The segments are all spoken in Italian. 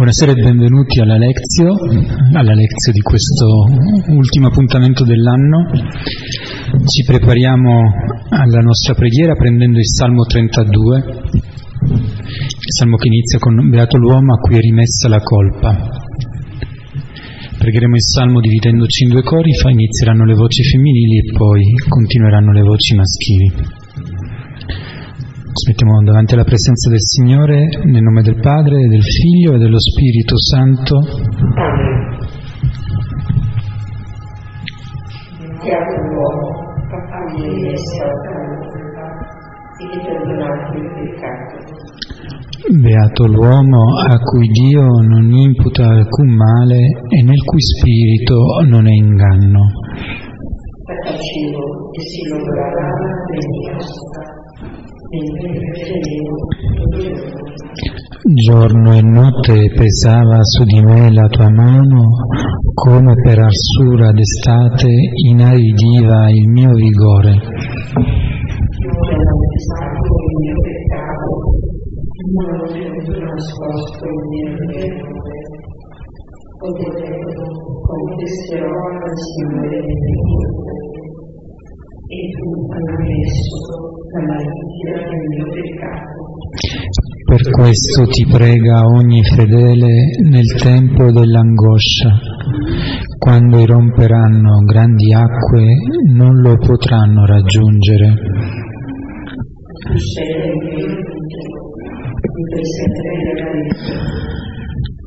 Buonasera e benvenuti alla Lezio, alla Lezio di questo ultimo appuntamento dell'anno. Ci prepariamo alla nostra preghiera prendendo il Salmo 32, il Salmo che inizia con Beato l'uomo a cui è rimessa la colpa. Pregheremo il Salmo dividendoci in due cori, fa inizieranno le voci femminili e poi continueranno le voci maschili. Ci davanti alla presenza del Signore nel nome del Padre, del Figlio e dello Spirito Santo. Beato l'uomo a cui è rimessa e che perdonato il peccato. Beato l'uomo a cui Dio non imputa alcun male e nel cui spirito non è inganno. Si l'entusiasmo Giorno e notte pesava su di me la tua mano, come per arsura d'estate inaridiva il mio vigore. confesserò al Signore e tu hai messo la malizia del mio peccato. Per questo ti prega ogni fedele nel tempo dell'angoscia. Quando irromperanno grandi acque non lo potranno raggiungere. Tu sei il mio mi presenterai la vita,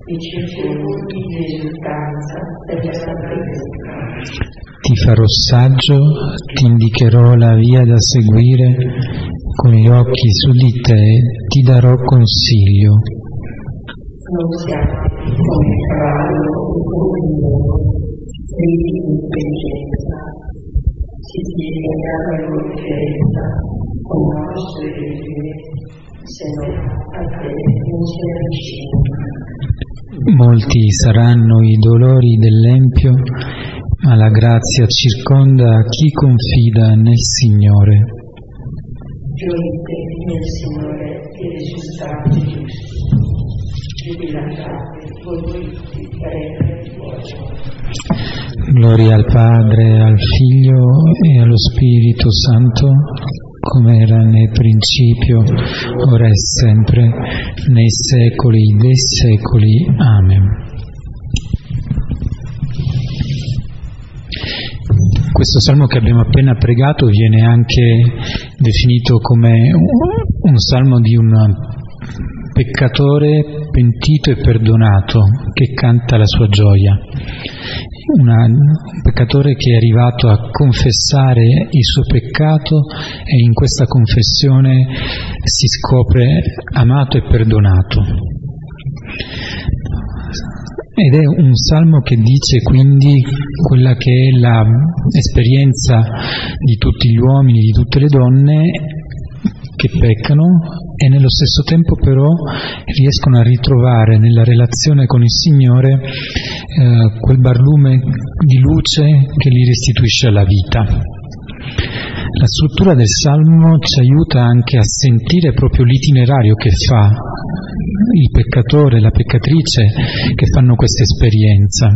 mi circondi di esultanza per la salvezza. Ti farò saggio, ti indicherò la via da seguire, con gli occhi su di te ti darò consiglio. Molti saranno i dolori dell'empio, ma la grazia circonda chi confida nel Signore. Nel Signore i risultati giusti, voi tutti. Gloria al Padre, al Figlio e allo Spirito Santo, come era nel principio, ora e sempre, nei secoli dei secoli. Amen. Questo salmo che abbiamo appena pregato viene anche definito come un salmo di un peccatore pentito e perdonato che canta la sua gioia. Una, un peccatore che è arrivato a confessare il suo peccato e in questa confessione si scopre amato e perdonato. Ed è un salmo che dice quindi quella che è l'esperienza di tutti gli uomini, di tutte le donne che peccano e nello stesso tempo però riescono a ritrovare nella relazione con il Signore eh, quel barlume di luce che li restituisce alla vita. La struttura del Salmo ci aiuta anche a sentire proprio l'itinerario che fa il peccatore, la peccatrice che fanno questa esperienza.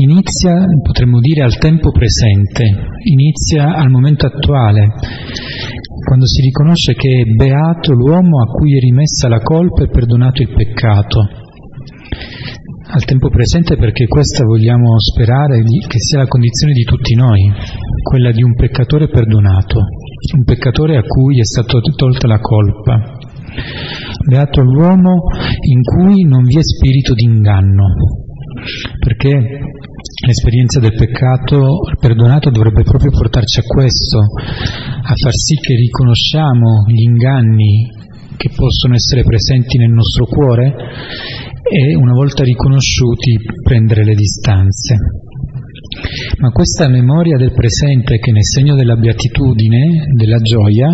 Inizia, potremmo dire, al tempo presente, inizia al momento attuale, quando si riconosce che è beato l'uomo a cui è rimessa la colpa e perdonato il peccato. Al tempo presente perché questa vogliamo sperare che sia la condizione di tutti noi, quella di un peccatore perdonato, un peccatore a cui è stata tolta la colpa. Beato l'uomo in cui non vi è spirito di inganno, perché l'esperienza del peccato perdonato dovrebbe proprio portarci a questo, a far sì che riconosciamo gli inganni che possono essere presenti nel nostro cuore e una volta riconosciuti prendere le distanze. Ma questa memoria del presente che nel segno della beatitudine, della gioia,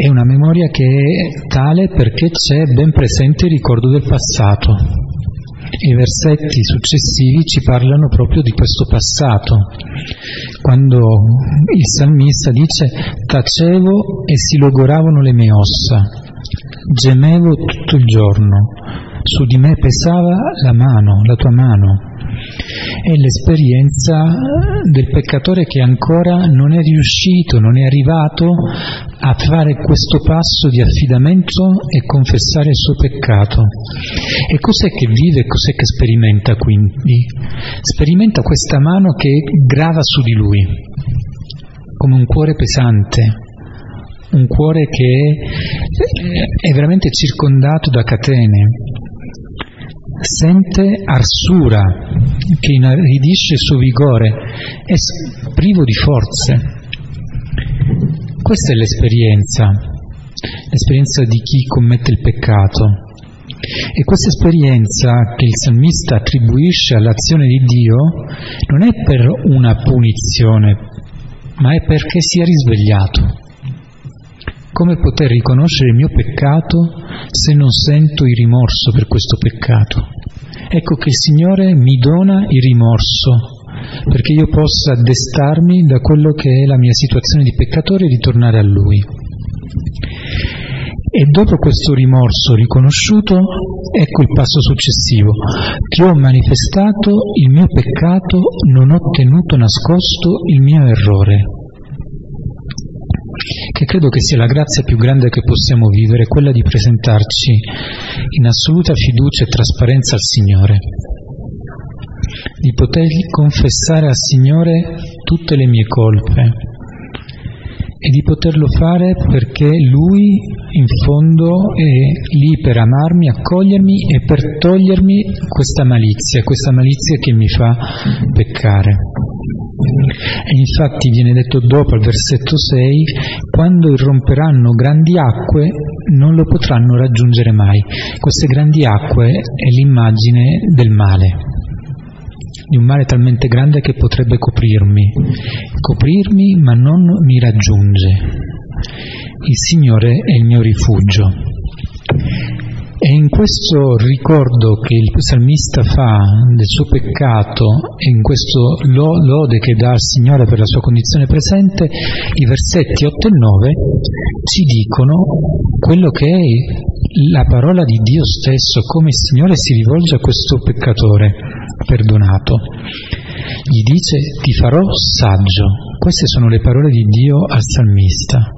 è una memoria che è tale perché c'è ben presente il ricordo del passato. I versetti successivi ci parlano proprio di questo passato, quando il salmista dice tacevo e si logoravano le mie ossa, gemevo tutto il giorno, su di me pesava la mano, la tua mano. È l'esperienza del peccatore che ancora non è riuscito, non è arrivato a fare questo passo di affidamento e confessare il suo peccato. E cos'è che vive, cos'è che sperimenta quindi? Sperimenta questa mano che grava su di lui, come un cuore pesante, un cuore che è veramente circondato da catene, sente arsura che inaridisce il suo vigore, è privo di forze. Questa è l'esperienza, l'esperienza di chi commette il peccato. E questa esperienza che il salmista attribuisce all'azione di Dio non è per una punizione, ma è perché si è risvegliato. Come poter riconoscere il mio peccato se non sento il rimorso per questo peccato? Ecco che il Signore mi dona il rimorso perché io possa destarmi da quello che è la mia situazione di peccatore e ritornare a Lui. E dopo questo rimorso riconosciuto, ecco il passo successivo. Ti ho manifestato il mio peccato, non ho tenuto nascosto il mio errore che credo che sia la grazia più grande che possiamo vivere, quella di presentarci in assoluta fiducia e trasparenza al Signore, di poter confessare al Signore tutte le mie colpe e di poterlo fare perché Lui in fondo è lì per amarmi, accogliermi e per togliermi questa malizia, questa malizia che mi fa peccare. E infatti viene detto dopo al versetto 6, quando irromperanno grandi acque non lo potranno raggiungere mai. Queste grandi acque è l'immagine del male, di un male talmente grande che potrebbe coprirmi, coprirmi ma non mi raggiunge. Il Signore è il mio rifugio. E in questo ricordo che il salmista fa del suo peccato e in questo lode che dà al Signore per la sua condizione presente, i versetti 8 e 9 ci dicono quello che è la parola di Dio stesso, come il Signore si rivolge a questo peccatore perdonato. Gli dice ti farò saggio. Queste sono le parole di Dio al salmista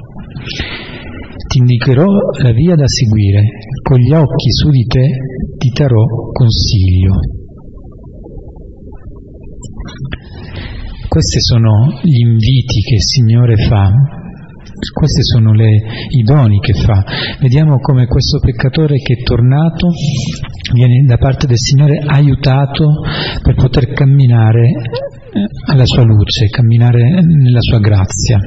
ti indicherò la via da seguire, con gli occhi su di te ti darò consiglio. Questi sono gli inviti che il Signore fa, questi sono le, i doni che fa. Vediamo come questo peccatore che è tornato viene da parte del Signore aiutato per poter camminare alla sua luce, camminare nella sua grazia.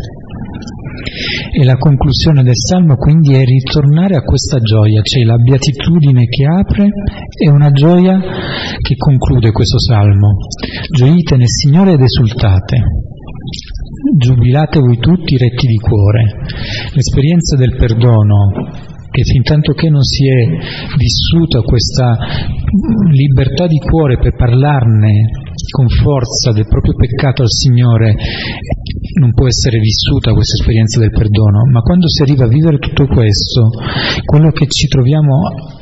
E la conclusione del Salmo quindi è ritornare a questa gioia, cioè la beatitudine che apre e una gioia che conclude questo Salmo. Gioite nel Signore ed esultate. Giubilate voi tutti retti di cuore. L'esperienza del perdono che fin tanto che non si è vissuta questa libertà di cuore per parlarne con forza del proprio peccato al Signore, non può essere vissuta questa esperienza del perdono, ma quando si arriva a vivere tutto questo, quello che ci troviamo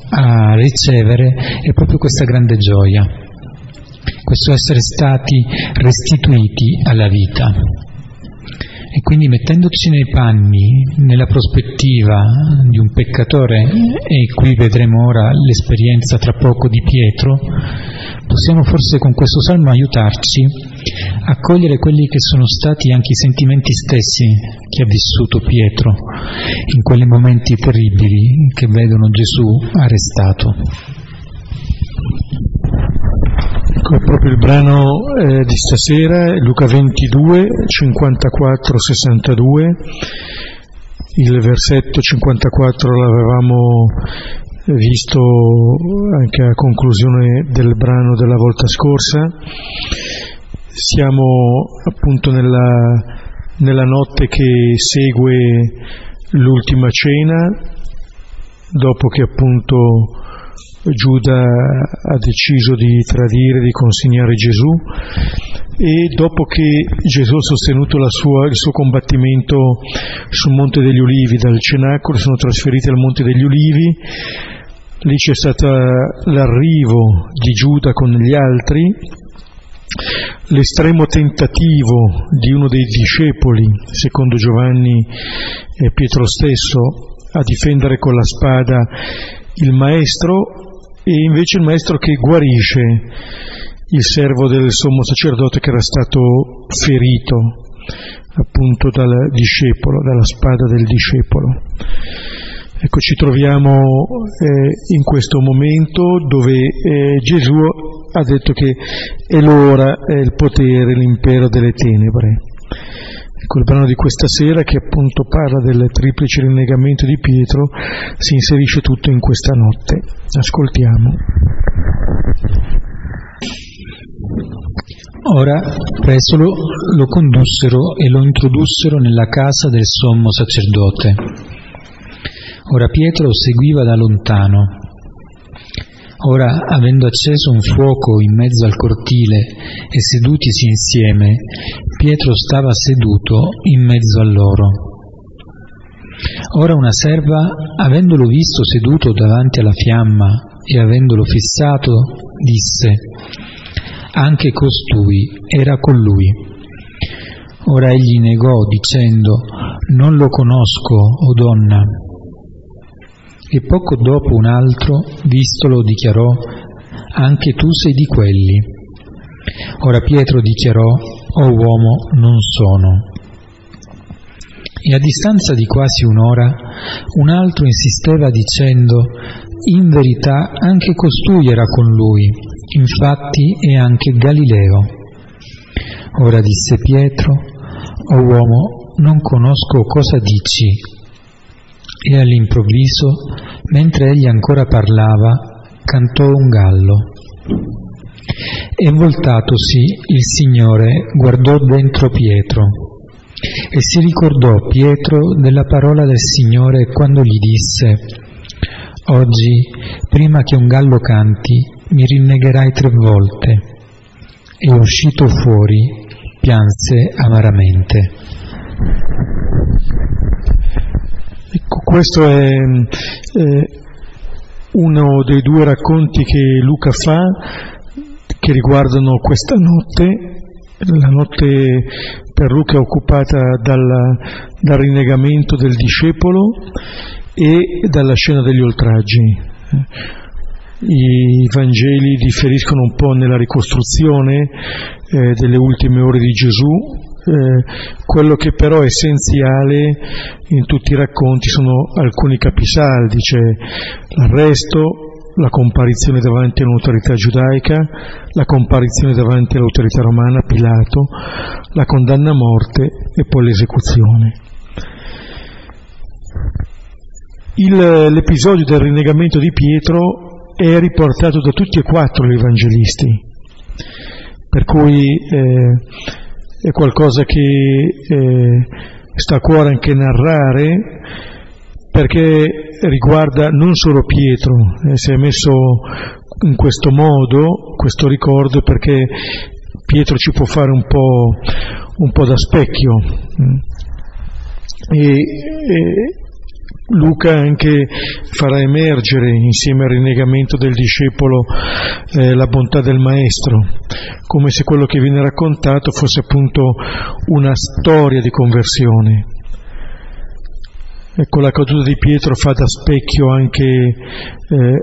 a ricevere è proprio questa grande gioia, questo essere stati restituiti alla vita. E quindi mettendoci nei panni, nella prospettiva di un peccatore, e qui vedremo ora l'esperienza tra poco di Pietro, possiamo forse con questo salmo aiutarci a cogliere quelli che sono stati anche i sentimenti stessi che ha vissuto Pietro in quei momenti terribili che vedono Gesù arrestato. Ecco proprio il brano eh, di stasera, Luca 22, 54, 62. Il versetto 54 l'avevamo visto anche a conclusione del brano della volta scorsa. Siamo appunto nella, nella notte che segue l'ultima cena, dopo che appunto Giuda ha deciso di tradire, di consegnare Gesù e dopo che Gesù ha sostenuto sua, il suo combattimento sul Monte degli Ulivi, dal Cenacolo sono trasferiti al Monte degli Ulivi, lì c'è stato l'arrivo di Giuda con gli altri, l'estremo tentativo di uno dei discepoli, secondo Giovanni e Pietro stesso, a difendere con la spada il maestro e invece il maestro che guarisce il servo del sommo sacerdote che era stato ferito appunto dal discepolo, dalla spada del discepolo. Ecco, ci troviamo eh, in questo momento dove eh, Gesù ha detto che è l'ora, è il potere, l'impero delle tenebre. Ecco, il brano di questa sera che appunto parla del triplice rinnegamento di Pietro si inserisce tutto in questa notte. Ascoltiamo. Ora presso lo, lo condussero e lo introdussero nella casa del sommo sacerdote. Ora Pietro seguiva da lontano. Ora, avendo acceso un fuoco in mezzo al cortile e sedutisi insieme, Pietro stava seduto in mezzo a loro. Ora una serva, avendolo visto seduto davanti alla fiamma e avendolo fissato, disse, anche costui era con lui. Ora egli negò dicendo, non lo conosco, o donna. E poco dopo un altro, vistolo, dichiarò, anche tu sei di quelli. Ora Pietro dichiarò, o uomo, non sono. E a distanza di quasi un'ora, un altro insisteva dicendo, in verità anche costui era con lui, infatti è anche Galileo. Ora disse Pietro, o uomo, non conosco cosa dici. E all'improvviso, mentre egli ancora parlava, cantò un gallo. E voltatosi il Signore guardò dentro Pietro e si ricordò Pietro della parola del Signore quando gli disse, Oggi, prima che un gallo canti, mi rinnegherai tre volte. E uscito fuori, pianse amaramente. Ecco, questo è, è uno dei due racconti che Luca fa che riguardano questa notte, la notte per Luca è occupata dal, dal rinnegamento del discepolo e dalla scena degli oltraggi. I Vangeli differiscono un po' nella ricostruzione eh, delle ultime ore di Gesù, eh, quello che però è essenziale in tutti i racconti sono alcuni capisaldi, cioè l'arresto, la comparizione davanti all'autorità giudaica, la comparizione davanti all'autorità romana, Pilato, la condanna a morte e poi l'esecuzione. Il, l'episodio del rinnegamento di Pietro è riportato da tutti e quattro gli evangelisti, per cui eh, è qualcosa che eh, sta a cuore anche narrare, perché riguarda non solo Pietro, eh, si è messo in questo modo questo ricordo perché Pietro ci può fare un po', un po da specchio. E, e, Luca anche farà emergere insieme al rinnegamento del discepolo eh, la bontà del maestro, come se quello che viene raccontato fosse appunto una storia di conversione. Ecco, la caduta di Pietro fa da specchio anche eh,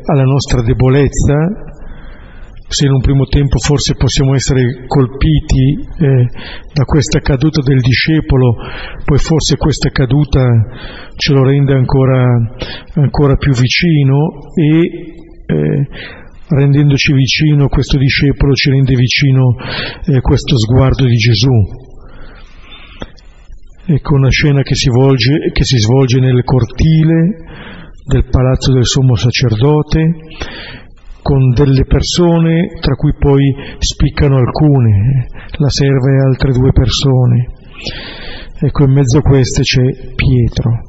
alla nostra debolezza, se in un primo tempo forse possiamo essere colpiti eh, da questa caduta del discepolo, poi forse questa caduta ce lo rende ancora, ancora più vicino e eh, rendendoci vicino questo discepolo ci rende vicino eh, questo sguardo di Gesù. Ecco una scena che si, volge, che si svolge nel cortile del palazzo del sommo sacerdote, con delle persone, tra cui poi spiccano alcune, la serva e altre due persone. Ecco, in mezzo a queste c'è Pietro.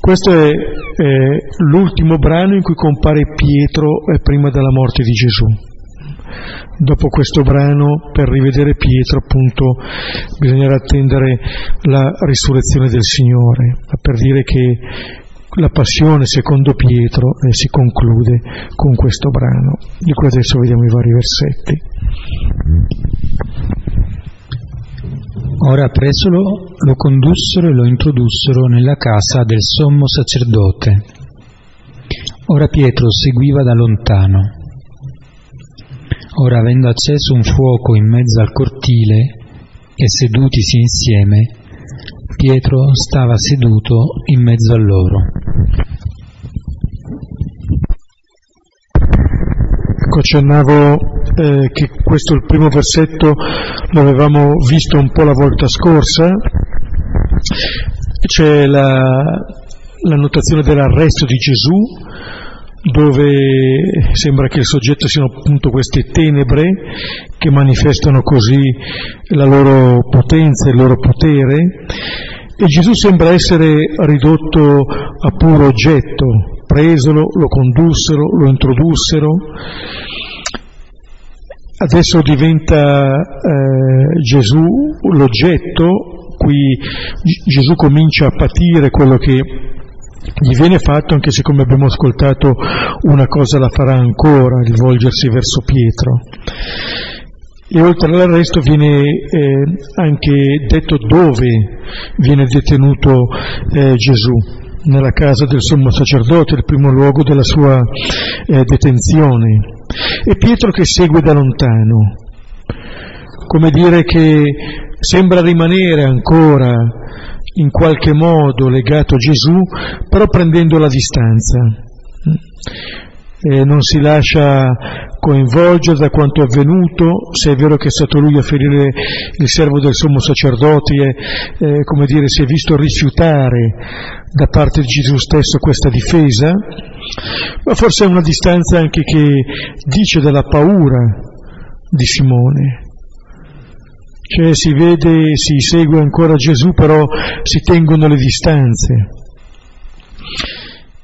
Questo è, è l'ultimo brano in cui compare Pietro prima della morte di Gesù. Dopo questo brano, per rivedere Pietro, appunto, bisognerà attendere la risurrezione del Signore, per dire che la passione secondo Pietro eh, si conclude con questo brano, di cui adesso vediamo i vari versetti. Ora presolo lo condussero e lo introdussero nella casa del sommo sacerdote. Ora Pietro seguiva da lontano. Ora avendo acceso un fuoco in mezzo al cortile e sedutisi insieme, Pietro stava seduto in mezzo a loro. Ecco, accennavo eh, che questo il primo versetto l'avevamo visto un po' la volta scorsa, c'è la, la notazione dell'arresto di Gesù, dove sembra che il soggetto siano appunto queste tenebre che manifestano così la loro potenza, il loro potere, e Gesù sembra essere ridotto a puro oggetto, presolo, lo condussero, lo introdussero. Adesso diventa eh, Gesù l'oggetto, qui Gesù comincia a patire quello che gli viene fatto, anche se come abbiamo ascoltato una cosa la farà ancora, il volgersi verso Pietro. E oltre all'arresto viene eh, anche detto dove viene detenuto eh, Gesù, nella casa del sommo sacerdote, il primo luogo della sua eh, detenzione. E Pietro che segue da lontano, come dire che sembra rimanere ancora in qualche modo legato a Gesù, però prendendo la distanza eh, non si lascia coinvolgere da quanto è avvenuto, se è vero che è stato lui a ferire il servo del sommo sacerdote, e, eh, come dire, si è visto rifiutare da parte di Gesù stesso questa difesa, ma forse è una distanza anche che dice della paura di Simone. Cioè si vede, si segue ancora Gesù, però si tengono le distanze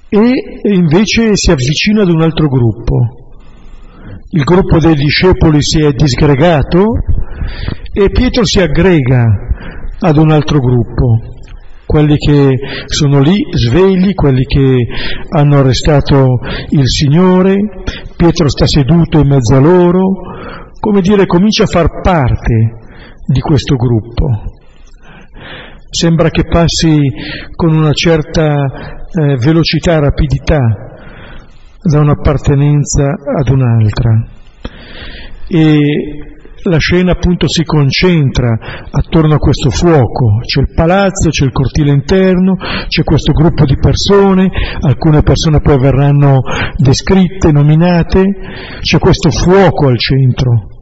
e invece si avvicina ad un altro gruppo. Il gruppo dei discepoli si è disgregato e Pietro si aggrega ad un altro gruppo, quelli che sono lì svegli, quelli che hanno arrestato il Signore, Pietro sta seduto in mezzo a loro, come dire comincia a far parte di questo gruppo. Sembra che passi con una certa eh, velocità, rapidità da un'appartenenza ad un'altra. E la scena appunto si concentra attorno a questo fuoco, c'è il palazzo, c'è il cortile interno, c'è questo gruppo di persone, alcune persone poi verranno descritte, nominate, c'è questo fuoco al centro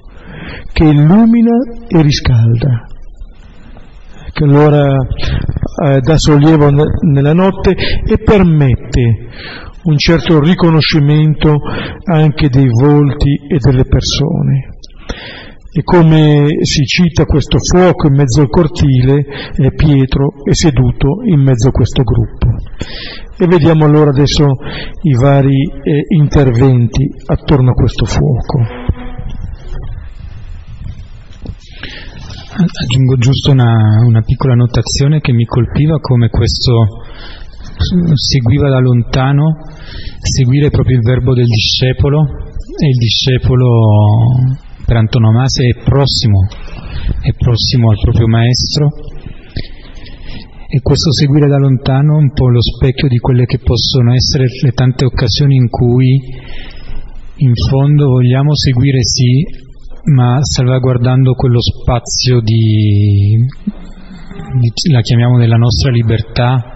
che illumina e riscalda che allora eh, dà sollievo nella notte e permette un certo riconoscimento anche dei volti e delle persone. E come si cita questo fuoco in mezzo al cortile, è Pietro è seduto in mezzo a questo gruppo. E vediamo allora adesso i vari eh, interventi attorno a questo fuoco. Aggiungo giusto una, una piccola notazione che mi colpiva come questo seguiva da lontano, seguire proprio il verbo del discepolo e il discepolo per antonomasia è prossimo, è prossimo al proprio maestro. E questo seguire da lontano è un po' lo specchio di quelle che possono essere le tante occasioni in cui in fondo vogliamo seguire sì ma salvaguardando quello spazio di, di, la chiamiamo della nostra libertà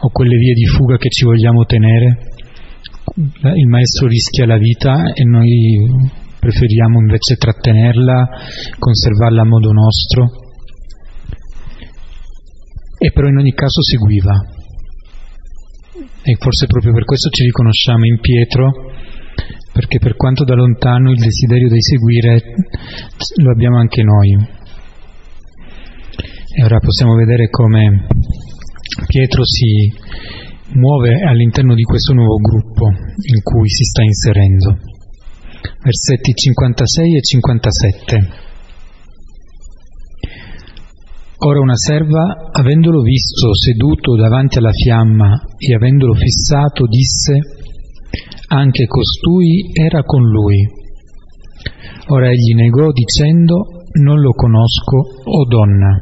o quelle vie di fuga che ci vogliamo tenere. Il maestro rischia la vita e noi preferiamo invece trattenerla, conservarla a modo nostro. E però in ogni caso seguiva. E forse proprio per questo ci riconosciamo in Pietro perché per quanto da lontano il desiderio di seguire lo abbiamo anche noi. E ora possiamo vedere come Pietro si muove all'interno di questo nuovo gruppo in cui si sta inserendo. Versetti 56 e 57. Ora una serva, avendolo visto seduto davanti alla fiamma e avendolo fissato, disse, anche costui era con lui. Ora egli negò dicendo, non lo conosco, o donna.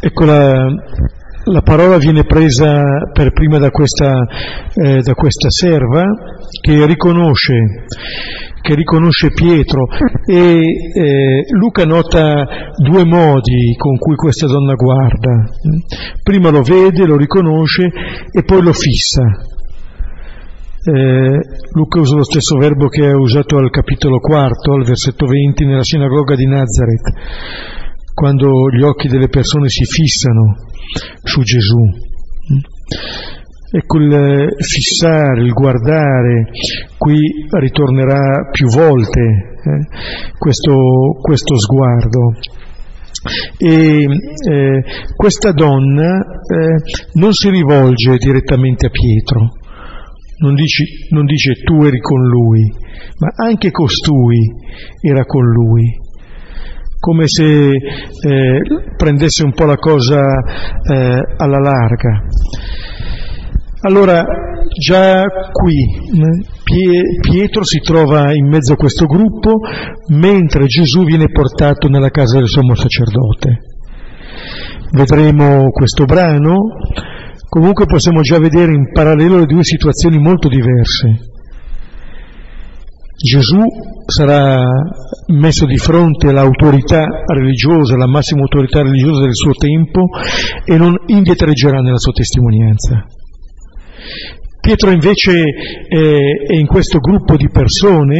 Ecco la, la parola viene presa per prima da questa, eh, da questa serva che riconosce, che riconosce Pietro e eh, Luca nota due modi con cui questa donna guarda. Prima lo vede, lo riconosce e poi lo fissa. Eh, Luca usa lo stesso verbo che ha usato al capitolo quarto, al versetto 20, nella sinagoga di Nazareth, quando gli occhi delle persone si fissano su Gesù. Ecco il fissare, il guardare, qui ritornerà più volte eh, questo, questo, sguardo. E eh, questa donna eh, non si rivolge direttamente a Pietro, non dice, non dice tu eri con lui, ma anche costui era con lui come se eh, prendesse un po' la cosa eh, alla larga. Allora, già qui Pietro si trova in mezzo a questo gruppo mentre Gesù viene portato nella casa del sommo sacerdote. Vedremo questo brano, comunque possiamo già vedere in parallelo le due situazioni molto diverse. Gesù sarà messo di fronte all'autorità religiosa, alla massima autorità religiosa del suo tempo e non indietreggerà nella sua testimonianza. Pietro invece è in questo gruppo di persone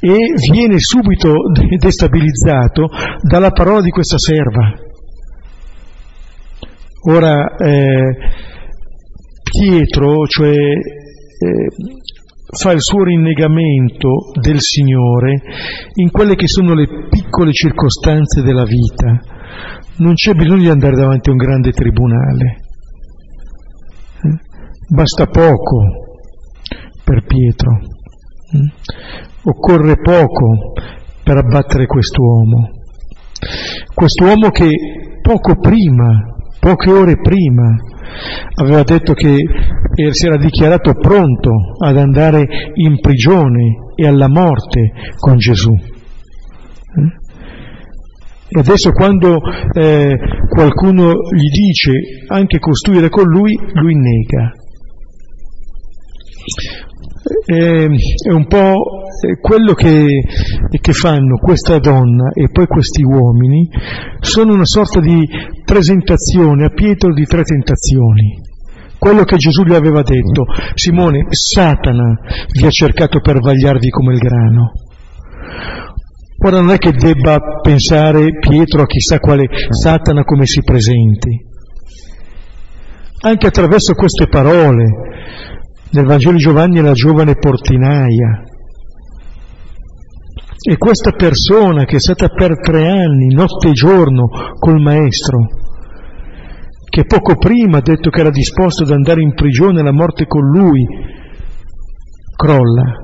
e viene subito destabilizzato dalla parola di questa serva. Ora, eh, Pietro, cioè eh, fa il suo rinnegamento del Signore in quelle che sono le piccole circostanze della vita. Non c'è bisogno di andare davanti a un grande tribunale. Eh? Basta poco per Pietro. Mm? Occorre poco per abbattere quest'uomo. Quest'uomo che poco prima, poche ore prima, aveva detto che si era dichiarato pronto ad andare in prigione e alla morte con Gesù. Eh? E adesso quando eh, qualcuno gli dice anche costruire con lui, lui nega. Eh, è un po' quello che, che, fanno questa donna e poi questi uomini, sono una sorta di presentazione a Pietro di tre tentazioni. Quello che Gesù gli aveva detto, Simone, Satana vi ha cercato per vagliarvi come il grano. Ora non è che debba pensare Pietro a chissà quale Satana come si presenti. Anche attraverso queste parole, nel Vangelo di Giovanni è la giovane portinaia. E questa persona che è stata per tre anni, notte e giorno, col Maestro, che poco prima ha detto che era disposto ad andare in prigione alla morte con lui, crolla.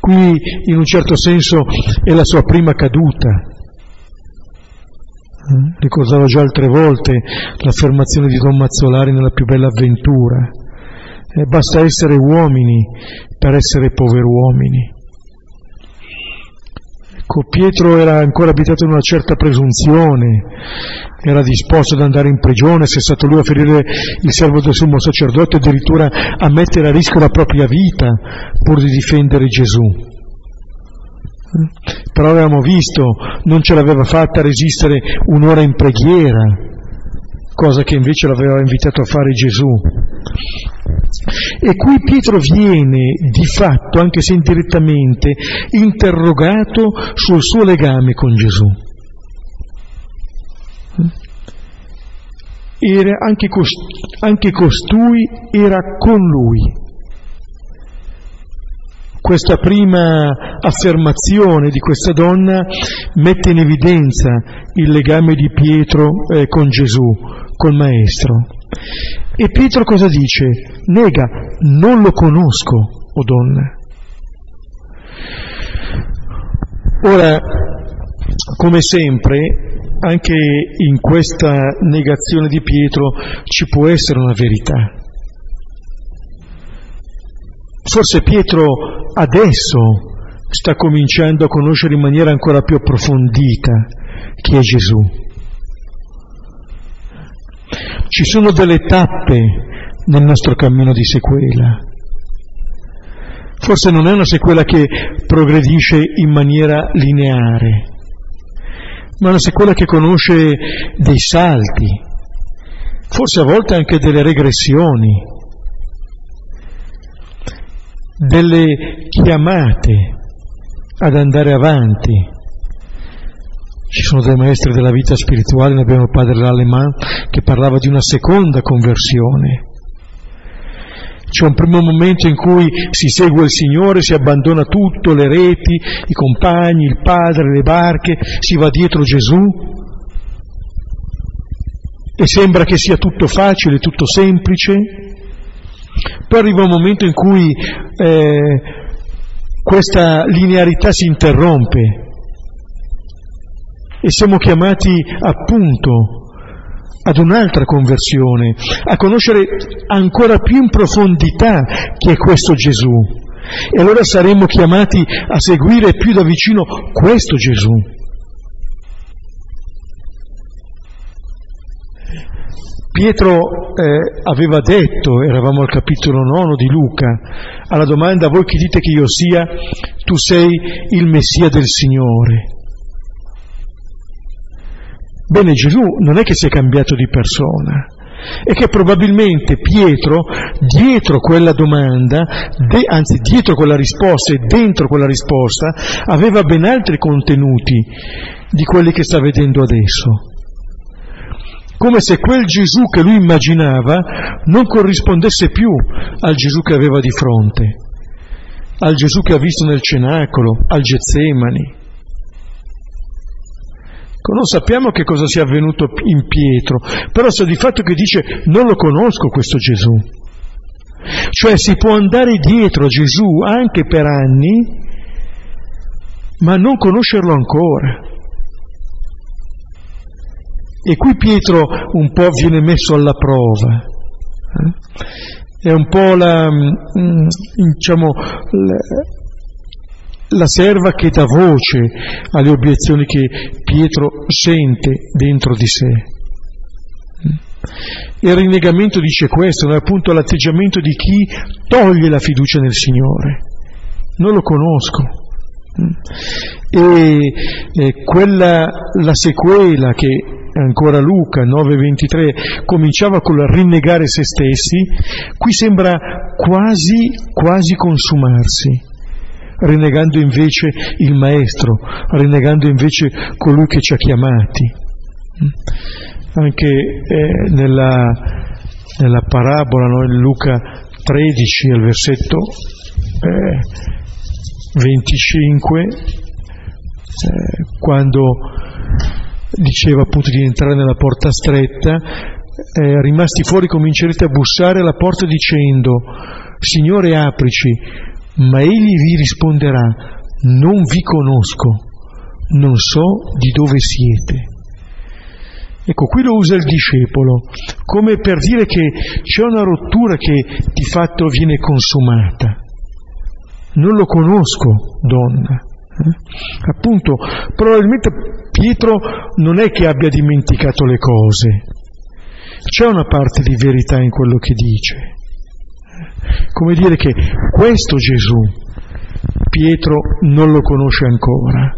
Qui in un certo senso è la sua prima caduta. Ricordavo già altre volte l'affermazione di Don Mazzolari nella più bella avventura. Eh, basta essere uomini per essere poveruomini. Ecco, Pietro era ancora abitato in una certa presunzione, era disposto ad andare in prigione, se è stato lui a ferire il servo del sommo sacerdote, addirittura a mettere a rischio la propria vita pur di difendere Gesù. Però avevamo visto, non ce l'aveva fatta resistere un'ora in preghiera, cosa che invece l'aveva invitato a fare Gesù. E qui Pietro viene di fatto, anche se indirettamente, interrogato sul suo legame con Gesù. Era anche, cost- anche costui era con lui. Questa prima affermazione di questa donna mette in evidenza il legame di Pietro eh, con Gesù, col Maestro. E Pietro cosa dice? Nega, non lo conosco, o donna. Ora, come sempre, anche in questa negazione di Pietro ci può essere una verità. Forse Pietro adesso sta cominciando a conoscere in maniera ancora più approfondita chi è Gesù. Ci sono delle tappe nel nostro cammino di sequela. Forse non è una sequela che progredisce in maniera lineare, ma una sequela che conosce dei salti, forse a volte anche delle regressioni, delle chiamate ad andare avanti. Ci sono dei maestri della vita spirituale, ne abbiamo il padre Lallemand che parlava di una seconda conversione. C'è un primo momento in cui si segue il Signore, si abbandona tutto, le reti, i compagni, il padre, le barche, si va dietro Gesù e sembra che sia tutto facile, tutto semplice. Poi arriva un momento in cui eh, questa linearità si interrompe e siamo chiamati appunto ad un'altra conversione, a conoscere ancora più in profondità chi è questo Gesù. E allora saremo chiamati a seguire più da vicino questo Gesù. Pietro eh, aveva detto, eravamo al capitolo 9 di Luca, alla domanda voi chi dite che io sia, tu sei il Messia del Signore. Bene, Gesù non è che si è cambiato di persona, è che probabilmente Pietro, dietro quella domanda, de, anzi dietro quella risposta e dentro quella risposta, aveva ben altri contenuti di quelli che sta vedendo adesso. Come se quel Gesù che lui immaginava non corrispondesse più al Gesù che aveva di fronte, al Gesù che ha visto nel cenacolo, al Getsemani. Non sappiamo che cosa sia avvenuto in Pietro, però sta di fatto che dice non lo conosco questo Gesù. Cioè si può andare dietro a Gesù anche per anni, ma non conoscerlo ancora. E qui Pietro un po' viene messo alla prova. Eh? È un po' la, mm, diciamo, la, la serva che dà voce alle obiezioni che Pietro sente dentro di sé. Il rinnegamento dice questo, è appunto l'atteggiamento di chi toglie la fiducia nel Signore. Non lo conosco. E, quella, la sequela che ancora Luca 9:23 cominciava con il rinnegare se stessi, qui sembra quasi, quasi consumarsi rinnegando invece il Maestro, rinnegando invece colui che ci ha chiamati. Anche eh, nella, nella, parabola, no, in Luca 13, al versetto eh, 25, eh, quando diceva appunto di entrare nella porta stretta, eh, rimasti fuori comincerete a bussare alla porta dicendo, Signore aprici, ma egli vi risponderà, non vi conosco, non so di dove siete. Ecco, qui lo usa il discepolo, come per dire che c'è una rottura che di fatto viene consumata. Non lo conosco, donna. Eh? Appunto, probabilmente Pietro non è che abbia dimenticato le cose, c'è una parte di verità in quello che dice come dire che questo Gesù Pietro non lo conosce ancora,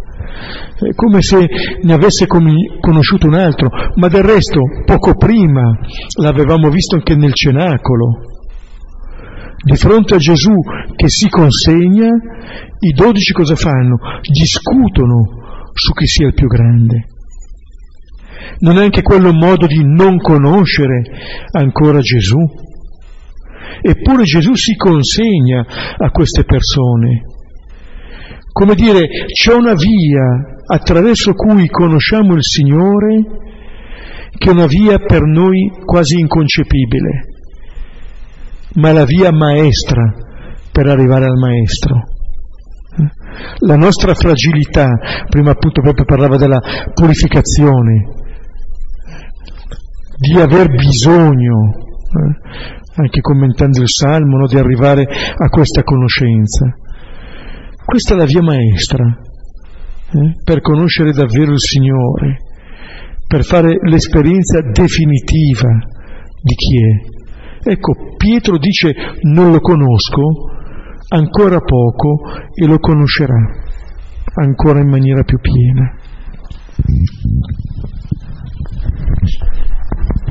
è come se ne avesse conosciuto un altro, ma del resto poco prima l'avevamo visto anche nel cenacolo. Di fronte a Gesù che si consegna, i dodici cosa fanno? Discutono su chi sia il più grande. Non è anche quello un modo di non conoscere ancora Gesù? Eppure Gesù si consegna a queste persone. Come dire, c'è una via attraverso cui conosciamo il Signore che è una via per noi quasi inconcepibile, ma la via maestra per arrivare al Maestro. la nostra fragilità, prima appunto proprio parlava della purificazione, di aver bisogno, eh, anche commentando il Salmo, no, di arrivare a questa conoscenza. Questa è la via maestra eh, per conoscere davvero il Signore, per fare l'esperienza definitiva di chi è. Ecco, Pietro dice non lo conosco, ancora poco e lo conoscerà ancora in maniera più piena.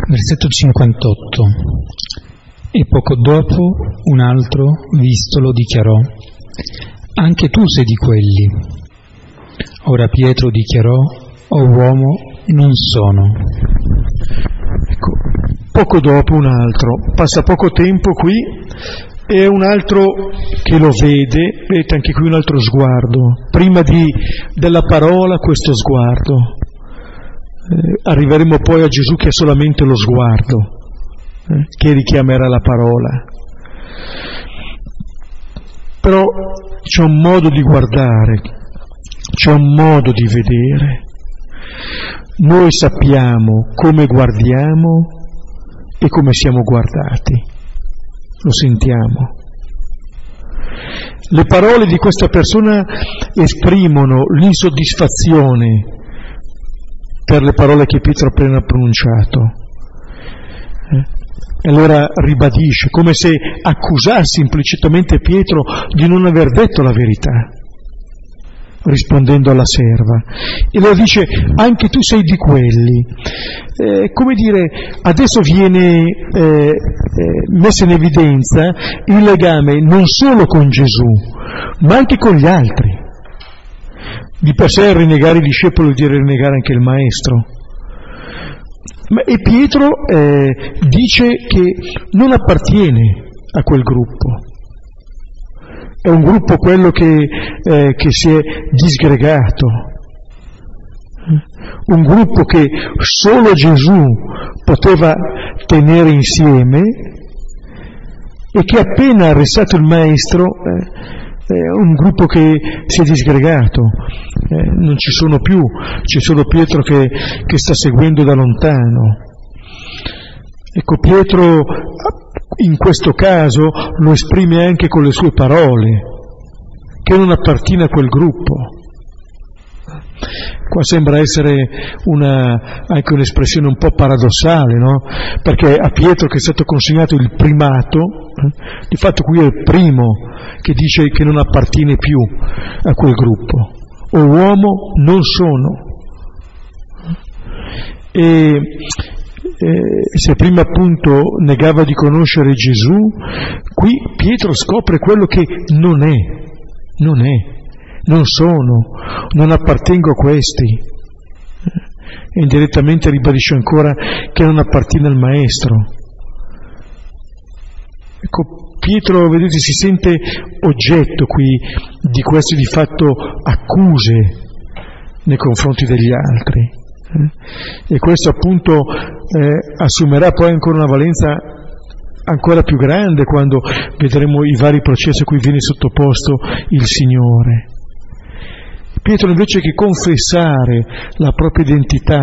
Versetto 58. E poco dopo un altro, vistolo, dichiarò, anche tu sei di quelli. Ora Pietro dichiarò, o uomo, non sono. Ecco, poco dopo un altro, passa poco tempo qui e un altro che lo vede, vedete anche qui un altro sguardo, prima di, della parola questo sguardo. Eh, arriveremo poi a Gesù che è solamente lo sguardo, che richiamerà la parola. Però c'è un modo di guardare, c'è un modo di vedere. Noi sappiamo come guardiamo e come siamo guardati lo sentiamo. Le parole di questa persona esprimono l'insoddisfazione per le parole che Pietro ha appena pronunciato. Eh? E allora ribadisce, come se accusasse implicitamente Pietro di non aver detto la verità rispondendo alla serva. E lo dice, anche tu sei di quelli. Eh, come dire, adesso viene eh, eh, messo in evidenza il legame non solo con Gesù, ma anche con gli altri. Di per sé rinnegare i discepoli vuol dire rinnegare anche il maestro. E Pietro eh, dice che non appartiene a quel gruppo. È un gruppo quello che, eh, che si è disgregato, un gruppo che solo Gesù poteva tenere insieme e che appena arrestato il maestro eh, è un gruppo che si è disgregato, eh, non ci sono più, c'è solo Pietro che, che sta seguendo da lontano. Ecco, Pietro in questo caso lo esprime anche con le sue parole, che non appartiene a quel gruppo. Qua sembra essere una, anche un'espressione un po' paradossale, no? Perché a Pietro che è stato consegnato il primato, eh, di fatto qui è il primo che dice che non appartiene più a quel gruppo. O uomo non sono. E eh, se prima appunto negava di conoscere Gesù, qui Pietro scopre quello che non è, non è, non sono, non appartengo a questi. E indirettamente ribadisce ancora che non appartiene al Maestro. Ecco, Pietro, vedete, si sente oggetto qui di queste di fatto accuse nei confronti degli altri. Eh? E questo appunto eh, assumerà poi ancora una valenza ancora più grande quando vedremo i vari processi a cui viene sottoposto il Signore. Pietro invece che confessare la propria identità,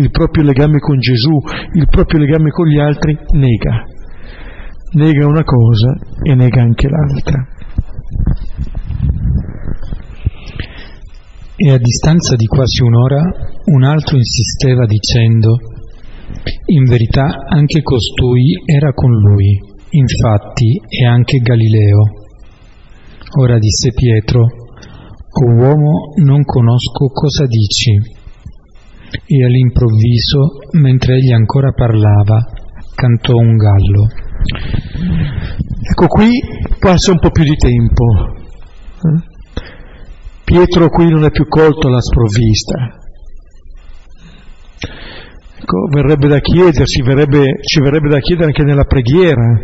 il proprio legame con Gesù, il proprio legame con gli altri, nega. Nega una cosa e nega anche l'altra. E a distanza di quasi un'ora un altro insisteva dicendo, in verità anche costui era con lui, infatti è anche Galileo. Ora disse Pietro, o uomo non conosco cosa dici. E all'improvviso, mentre egli ancora parlava, cantò un gallo. Ecco qui passa un po' più di tempo. Eh? Pietro qui non è più colto alla sprovvista. Ecco, verrebbe da chiedersi, verrebbe, ci verrebbe da chiedere anche nella preghiera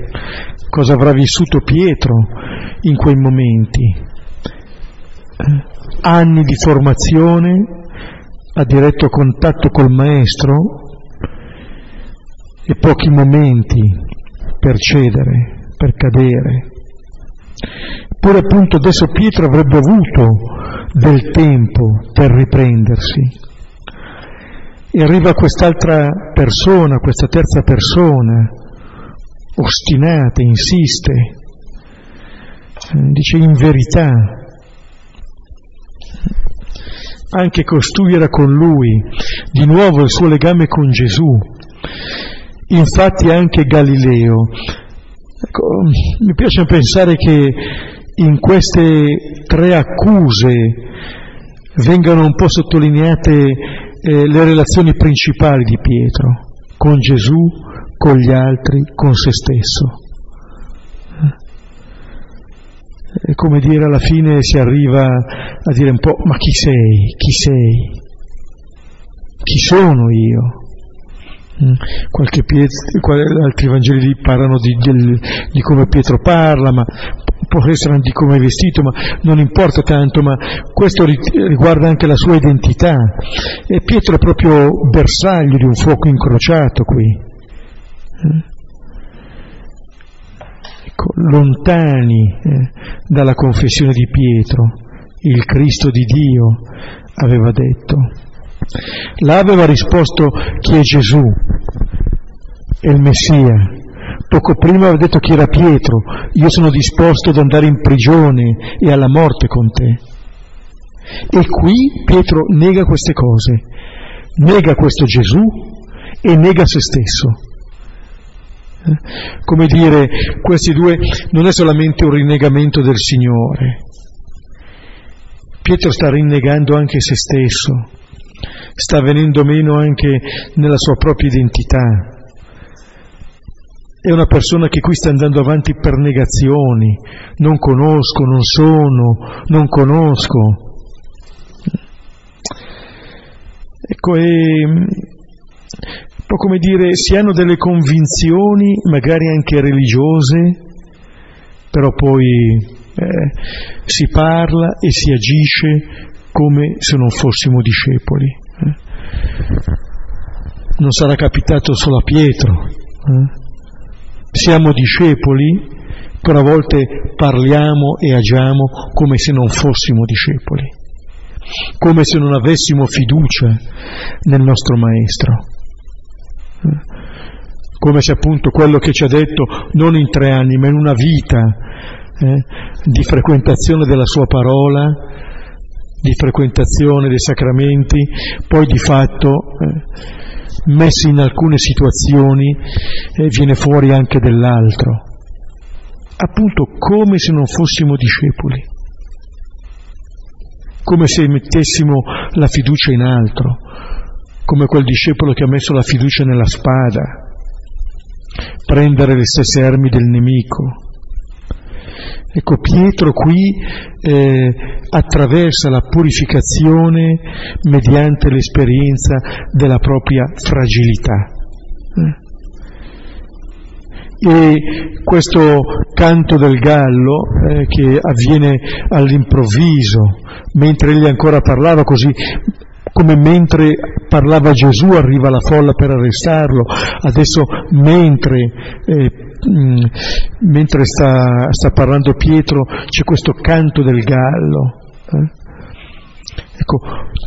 cosa avrà vissuto Pietro in quei momenti. Anni di formazione, a diretto contatto col Maestro e pochi momenti per cedere, per cadere. Eppure appunto adesso Pietro avrebbe avuto del tempo per riprendersi. E arriva quest'altra persona, questa terza persona, ostinata, insiste, dice in verità, anche costui era con lui, di nuovo il suo legame con Gesù. Infatti anche Galileo. Ecco, mi piace pensare che in queste tre accuse vengano un po' sottolineate eh, le relazioni principali di Pietro con Gesù, con gli altri, con se stesso. È come dire alla fine si arriva a dire un po' ma chi sei? Chi sei? Chi sono io? Mm. Qualche Pietro, altri Vangeli parlano di, del, di, come Pietro parla, ma può essere di come è vestito, ma non importa tanto, ma questo riguarda anche la sua identità. E Pietro è proprio bersaglio di un fuoco incrociato qui. Ecco, lontani eh, dalla confessione di Pietro, il Cristo di Dio aveva detto. Là aveva risposto chi è Gesù, è il Messia. Poco prima aveva detto chi era Pietro, io sono disposto ad andare in prigione e alla morte con te. E qui Pietro nega queste cose, nega questo Gesù e nega se stesso. Come dire, questi due non è solamente un rinnegamento del Signore. Pietro sta rinnegando anche se stesso, sta venendo meno anche nella sua propria identità. È una persona che qui sta andando avanti per negazioni, non conosco, non sono, non conosco. Ecco, e po' come dire, si hanno delle convinzioni, magari anche religiose, però poi eh, si parla e si agisce come se non fossimo discepoli. Eh. Non sarà capitato solo a Pietro. Eh. Siamo discepoli, però a volte parliamo e agiamo come se non fossimo discepoli, come se non avessimo fiducia nel nostro Maestro come se appunto quello che ci ha detto non in tre anni, ma in una vita eh, di frequentazione della sua parola, di frequentazione dei sacramenti, poi di fatto eh, messi in alcune situazioni eh, viene fuori anche dell'altro, appunto come se non fossimo discepoli, come se mettessimo la fiducia in altro, come quel discepolo che ha messo la fiducia nella spada, prendere le stesse armi del nemico. Ecco, Pietro qui eh, attraversa la purificazione mediante l'esperienza della propria fragilità. E questo canto del gallo eh, che avviene all'improvviso, mentre egli ancora parlava così come mentre parlava Gesù arriva la folla per arrestarlo, adesso mentre, eh, mh, mm, mentre sta, sta, parlando Pietro c'è questo canto del gallo. Eh? Ecco,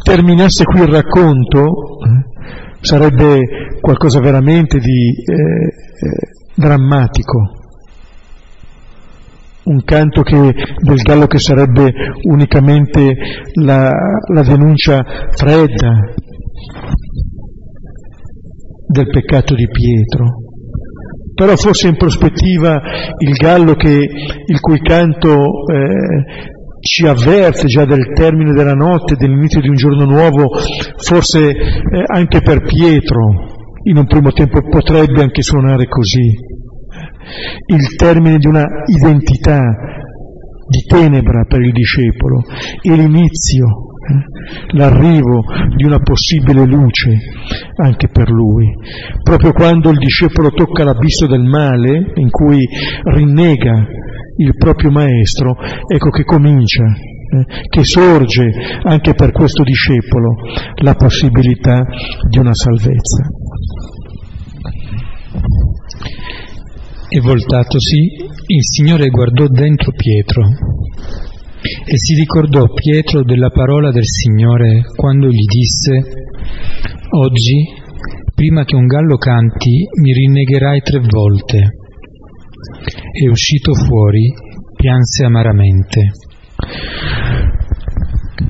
terminasse qui il racconto, eh, sarebbe qualcosa veramente di eh, eh, drammatico un canto che, del gallo che sarebbe unicamente la, la denuncia fredda del peccato di Pietro. Però forse in prospettiva il gallo che, il cui canto eh, ci avverte già del termine della notte, dell'inizio di un giorno nuovo, forse eh, anche per Pietro in un primo tempo potrebbe anche suonare così il termine di una identità di tenebra per il discepolo e l'inizio, eh, l'arrivo di una possibile luce anche per lui. Proprio quando il discepolo tocca l'abisso del male, in cui rinnega il proprio maestro, ecco che comincia, eh, che sorge anche per questo discepolo la possibilità di una salvezza e voltatosi, il Signore guardò dentro Pietro. E si ricordò Pietro della parola del Signore quando gli disse, Oggi, prima che un gallo canti, mi rinnegherai tre volte. E uscito fuori, pianse amaramente.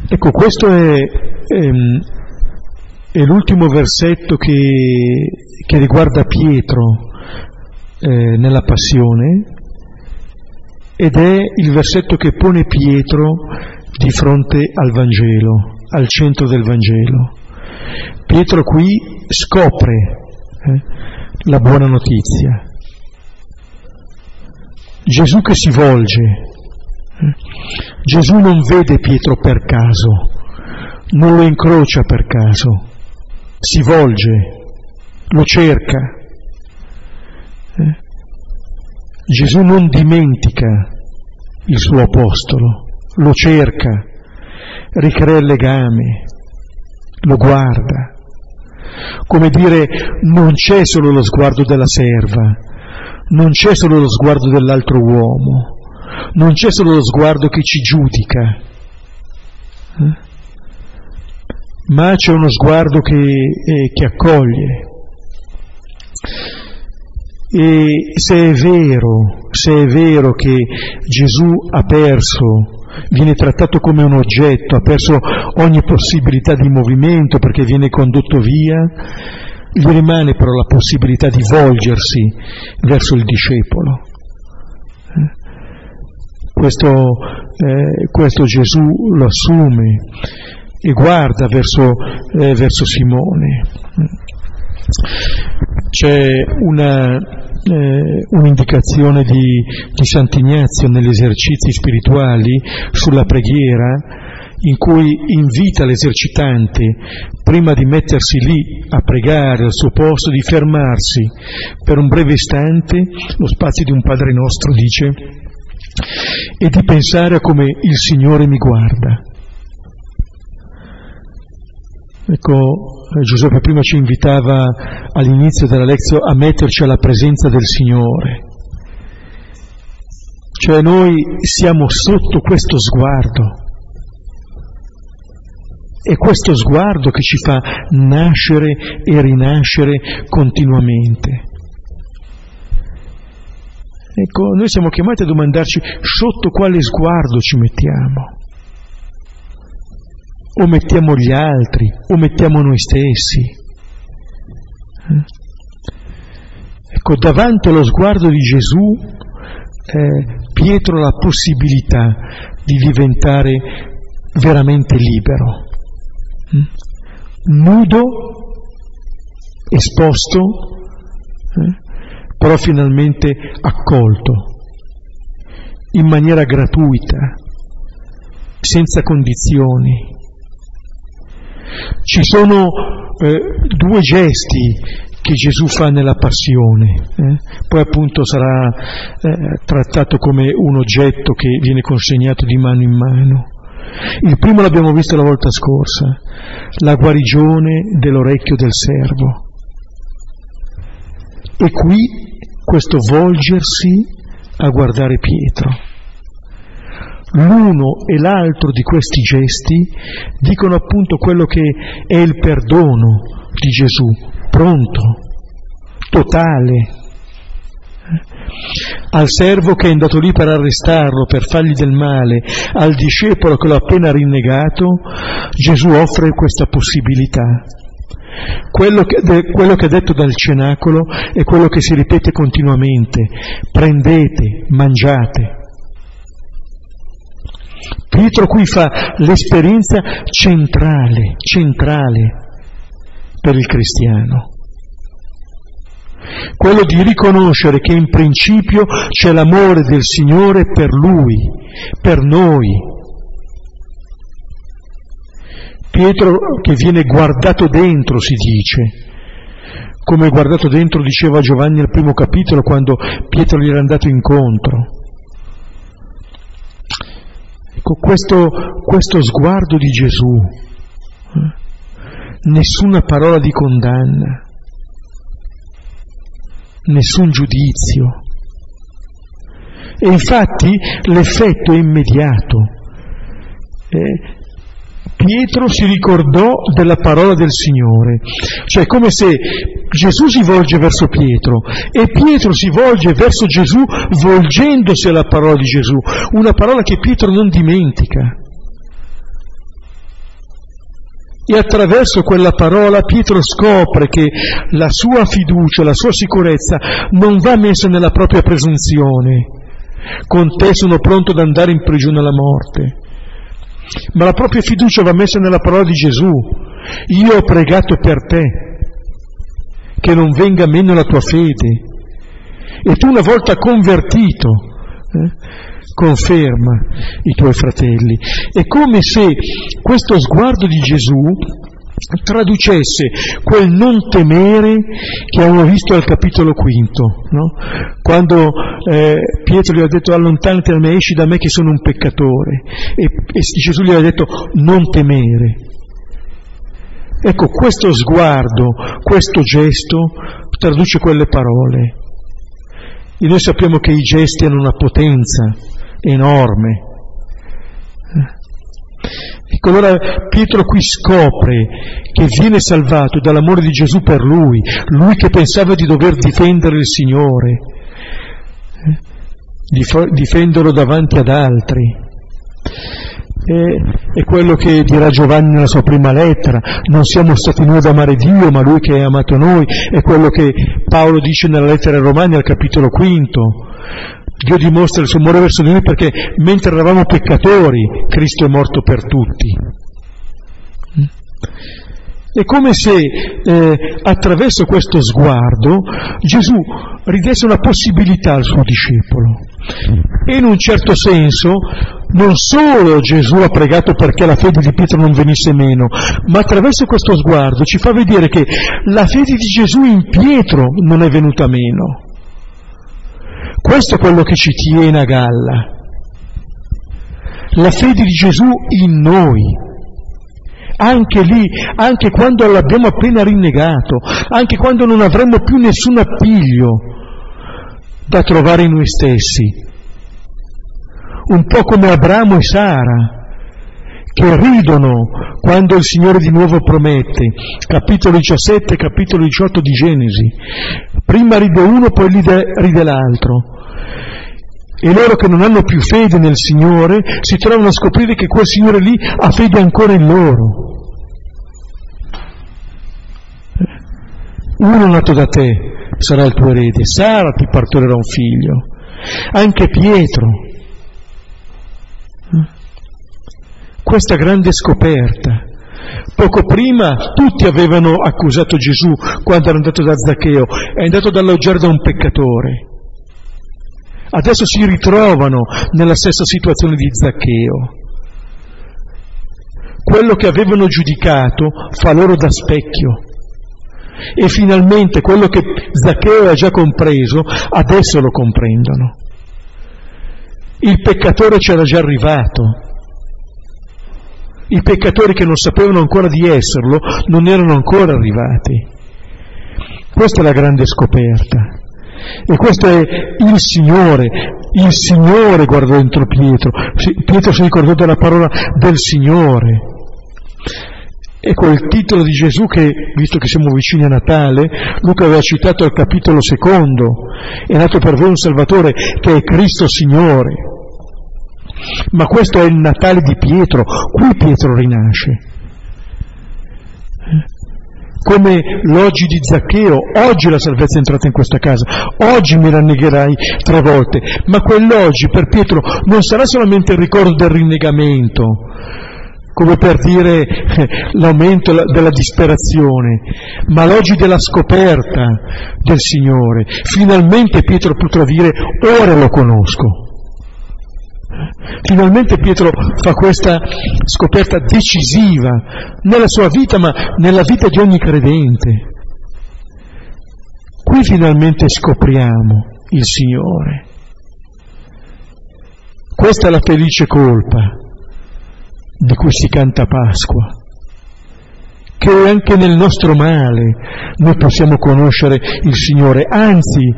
Ecco, questo è, è, è l'ultimo versetto che, che riguarda Pietro eh, nella passione ed è il versetto che pone Pietro di fronte al Vangelo, al centro del Vangelo. Pietro qui scopre eh, la buona notizia. Gesù che si volge. Eh, Gesù non vede Pietro per caso, non lo incrocia per caso, si volge, lo cerca. Eh, Gesù non dimentica il suo apostolo, lo cerca, ricrea il legame, lo guarda. Come dire, non c'è solo lo sguardo della serva, non c'è solo lo sguardo dell'altro uomo, non c'è solo lo sguardo che ci giudica, eh? ma c'è uno sguardo che, eh, che accoglie. E se è vero, se è vero che Gesù ha perso, viene trattato come un oggetto, ha perso ogni possibilità di movimento perché viene condotto via, gli rimane però la possibilità di volgersi verso il discepolo. Questo, eh, questo Gesù lo assume e guarda verso, eh, verso Simone. C'è una, eh, un'indicazione di, di Sant'Ignazio negli esercizi spirituali sulla preghiera in cui invita l'esercitante, prima di mettersi lì a pregare al suo posto, di fermarsi per un breve istante, lo spazio di un Padre nostro dice, e di pensare a come il Signore mi guarda. Ecco, Giuseppe prima ci invitava all'inizio della lezione a metterci alla presenza del Signore. Cioè noi siamo sotto questo sguardo. È questo sguardo che ci fa nascere e rinascere continuamente. Ecco, noi siamo chiamati a domandarci sotto quale sguardo ci mettiamo o mettiamo gli altri, o mettiamo noi stessi. Eh? Ecco, davanti allo sguardo di Gesù, eh, Pietro ha la possibilità di diventare veramente libero, eh? nudo, esposto, eh? però finalmente accolto, in maniera gratuita, senza condizioni. Ci sono eh, due gesti che Gesù fa nella passione, eh? poi appunto sarà eh, trattato come un oggetto che viene consegnato di mano in mano. Il primo l'abbiamo visto la volta scorsa, la guarigione dell'orecchio del servo. E qui questo volgersi a guardare Pietro. L'uno e l'altro di questi gesti dicono appunto quello che è il perdono di Gesù, pronto, totale. Al servo che è andato lì per arrestarlo, per fargli del male, al discepolo che l'ha appena rinnegato, Gesù offre questa possibilità. Quello che, quello che, è detto dal cenacolo è quello che si ripete continuamente. Prendete, mangiate. Pietro qui fa l'esperienza centrale, centrale per il cristiano. Quello di riconoscere che in principio c'è l'amore del Signore per Lui, per noi. Pietro che viene guardato dentro, si dice, come guardato dentro diceva Giovanni al primo capitolo quando Pietro gli era andato incontro. Ecco, questo, questo sguardo di Gesù, eh, nessuna parola di condanna, nessun giudizio. E infatti l'effetto è immediato. Eh, Pietro si ricordò della parola del Signore, cioè come se Gesù si volge verso Pietro e Pietro si volge verso Gesù volgendosi alla parola di Gesù, una parola che Pietro non dimentica. E attraverso quella parola Pietro scopre che la sua fiducia, la sua sicurezza non va messa nella propria presunzione. Con te sono pronto ad andare in prigione alla morte ma la propria fiducia va messa nella parola di Gesù. Io ho pregato per te, che non venga meno la tua fede. E tu una volta convertito, eh, conferma i tuoi fratelli. È come se questo sguardo di Gesù traducesse quel non temere che abbiamo visto al capitolo quinto, no? quando eh, Pietro gli ha detto allontanati da me, esci da me che sono un peccatore, e, e Gesù gli ha detto non temere. Ecco, questo sguardo, questo gesto traduce quelle parole. E noi sappiamo che i gesti hanno una potenza enorme. Ecco, allora Pietro qui scopre che viene salvato dall'amore di Gesù per lui, lui che pensava di dover difendere il Signore, eh, difenderlo davanti ad altri. È quello che dirà Giovanni nella sua prima lettera, non siamo stati noi ad amare Dio, ma Lui che ha amato noi, è quello che Paolo dice nella lettera ai Romani al capitolo quinto, Dio dimostra il suo amore verso di noi perché mentre eravamo peccatori, Cristo è morto per tutti. È come se eh, attraverso questo sguardo Gesù ridesse una possibilità al suo discepolo. E in un certo senso non solo Gesù ha pregato perché la fede di Pietro non venisse meno, ma attraverso questo sguardo ci fa vedere che la fede di Gesù in Pietro non è venuta meno. Questo è quello che ci tiene a galla. La fede di Gesù in noi. Anche lì, anche quando l'abbiamo appena rinnegato, anche quando non avremmo più nessun appiglio da trovare in noi stessi. Un po' come Abramo e Sara, che ridono quando il Signore di nuovo promette, capitolo 17, capitolo 18 di Genesi. Prima ride uno, poi ride, ride l'altro. E loro che non hanno più fede nel Signore si trovano a scoprire che quel Signore lì ha fede ancora in loro. Uno nato da te sarà il tuo erede, Sara ti partorirà un figlio, anche Pietro. Questa grande scoperta. Poco prima tutti avevano accusato Gesù quando era andato da Zaccheo, è andato ad alloggiare da un peccatore adesso si ritrovano nella stessa situazione di Zaccheo. Quello che avevano giudicato fa loro da specchio. E finalmente quello che Zaccheo ha già compreso, adesso lo comprendono. Il peccatore c'era già arrivato. I peccatori che non sapevano ancora di esserlo non erano ancora arrivati. Questa è la grande scoperta. E questo è il Signore, il Signore guardò dentro Pietro, Pietro si ricordò della parola del Signore. Ecco il titolo di Gesù che, visto che siamo vicini a Natale, Luca aveva citato al capitolo secondo, è nato per voi un Salvatore che è Cristo Signore. Ma questo è il Natale di Pietro, qui Pietro rinasce come l'oggi di Zaccheo, oggi la salvezza è entrata in questa casa, oggi mi rannegherai tre volte, ma quell'oggi per Pietro non sarà solamente il ricordo del rinnegamento, come per dire eh, l'aumento della disperazione, ma l'oggi della scoperta del Signore. Finalmente Pietro potrà dire ora lo conosco. Finalmente Pietro fa questa scoperta decisiva nella sua vita, ma nella vita di ogni credente. Qui finalmente scopriamo il Signore. Questa è la felice colpa di cui si canta Pasqua che anche nel nostro male noi possiamo conoscere il Signore, anzi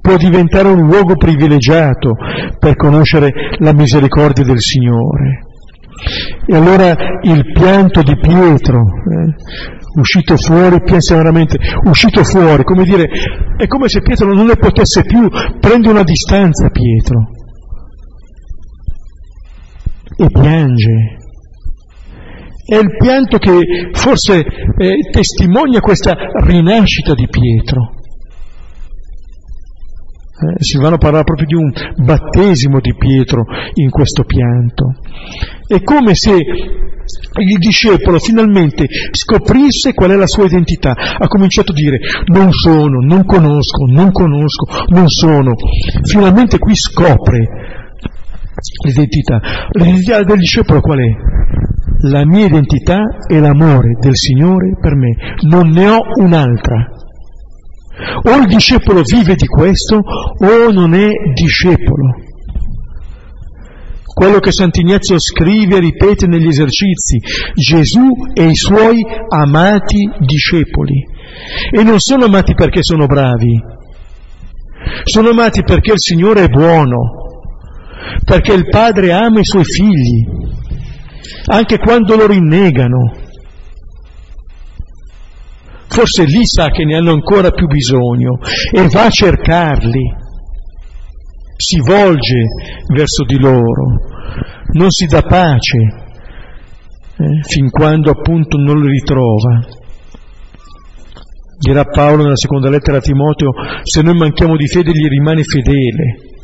può diventare un luogo privilegiato per conoscere la misericordia del Signore. E allora il pianto di Pietro, eh, uscito fuori, pensa veramente, uscito fuori, come dire, è come se Pietro non ne potesse più, prende una distanza Pietro e piange. È il pianto che forse eh, testimonia questa rinascita di Pietro. Eh, Silvano parla proprio di un battesimo di Pietro in questo pianto. È come se il discepolo finalmente scoprisse qual è la sua identità. Ha cominciato a dire non sono, non conosco, non conosco, non sono. Finalmente qui scopre l'identità. L'identità del discepolo qual è? La mia identità è l'amore del Signore per me, non ne ho un'altra. O il discepolo vive di questo o non è discepolo. Quello che Sant'Ignazio scrive e ripete negli esercizi, Gesù e i suoi amati discepoli. E non sono amati perché sono bravi, sono amati perché il Signore è buono, perché il Padre ama i suoi figli, anche quando lo rinnegano forse lì sa che ne hanno ancora più bisogno e va a cercarli, si volge verso di loro, non si dà pace eh, fin quando appunto non li ritrova. Dirà Paolo nella seconda lettera a Timoteo, se noi manchiamo di fede gli rimane fedele.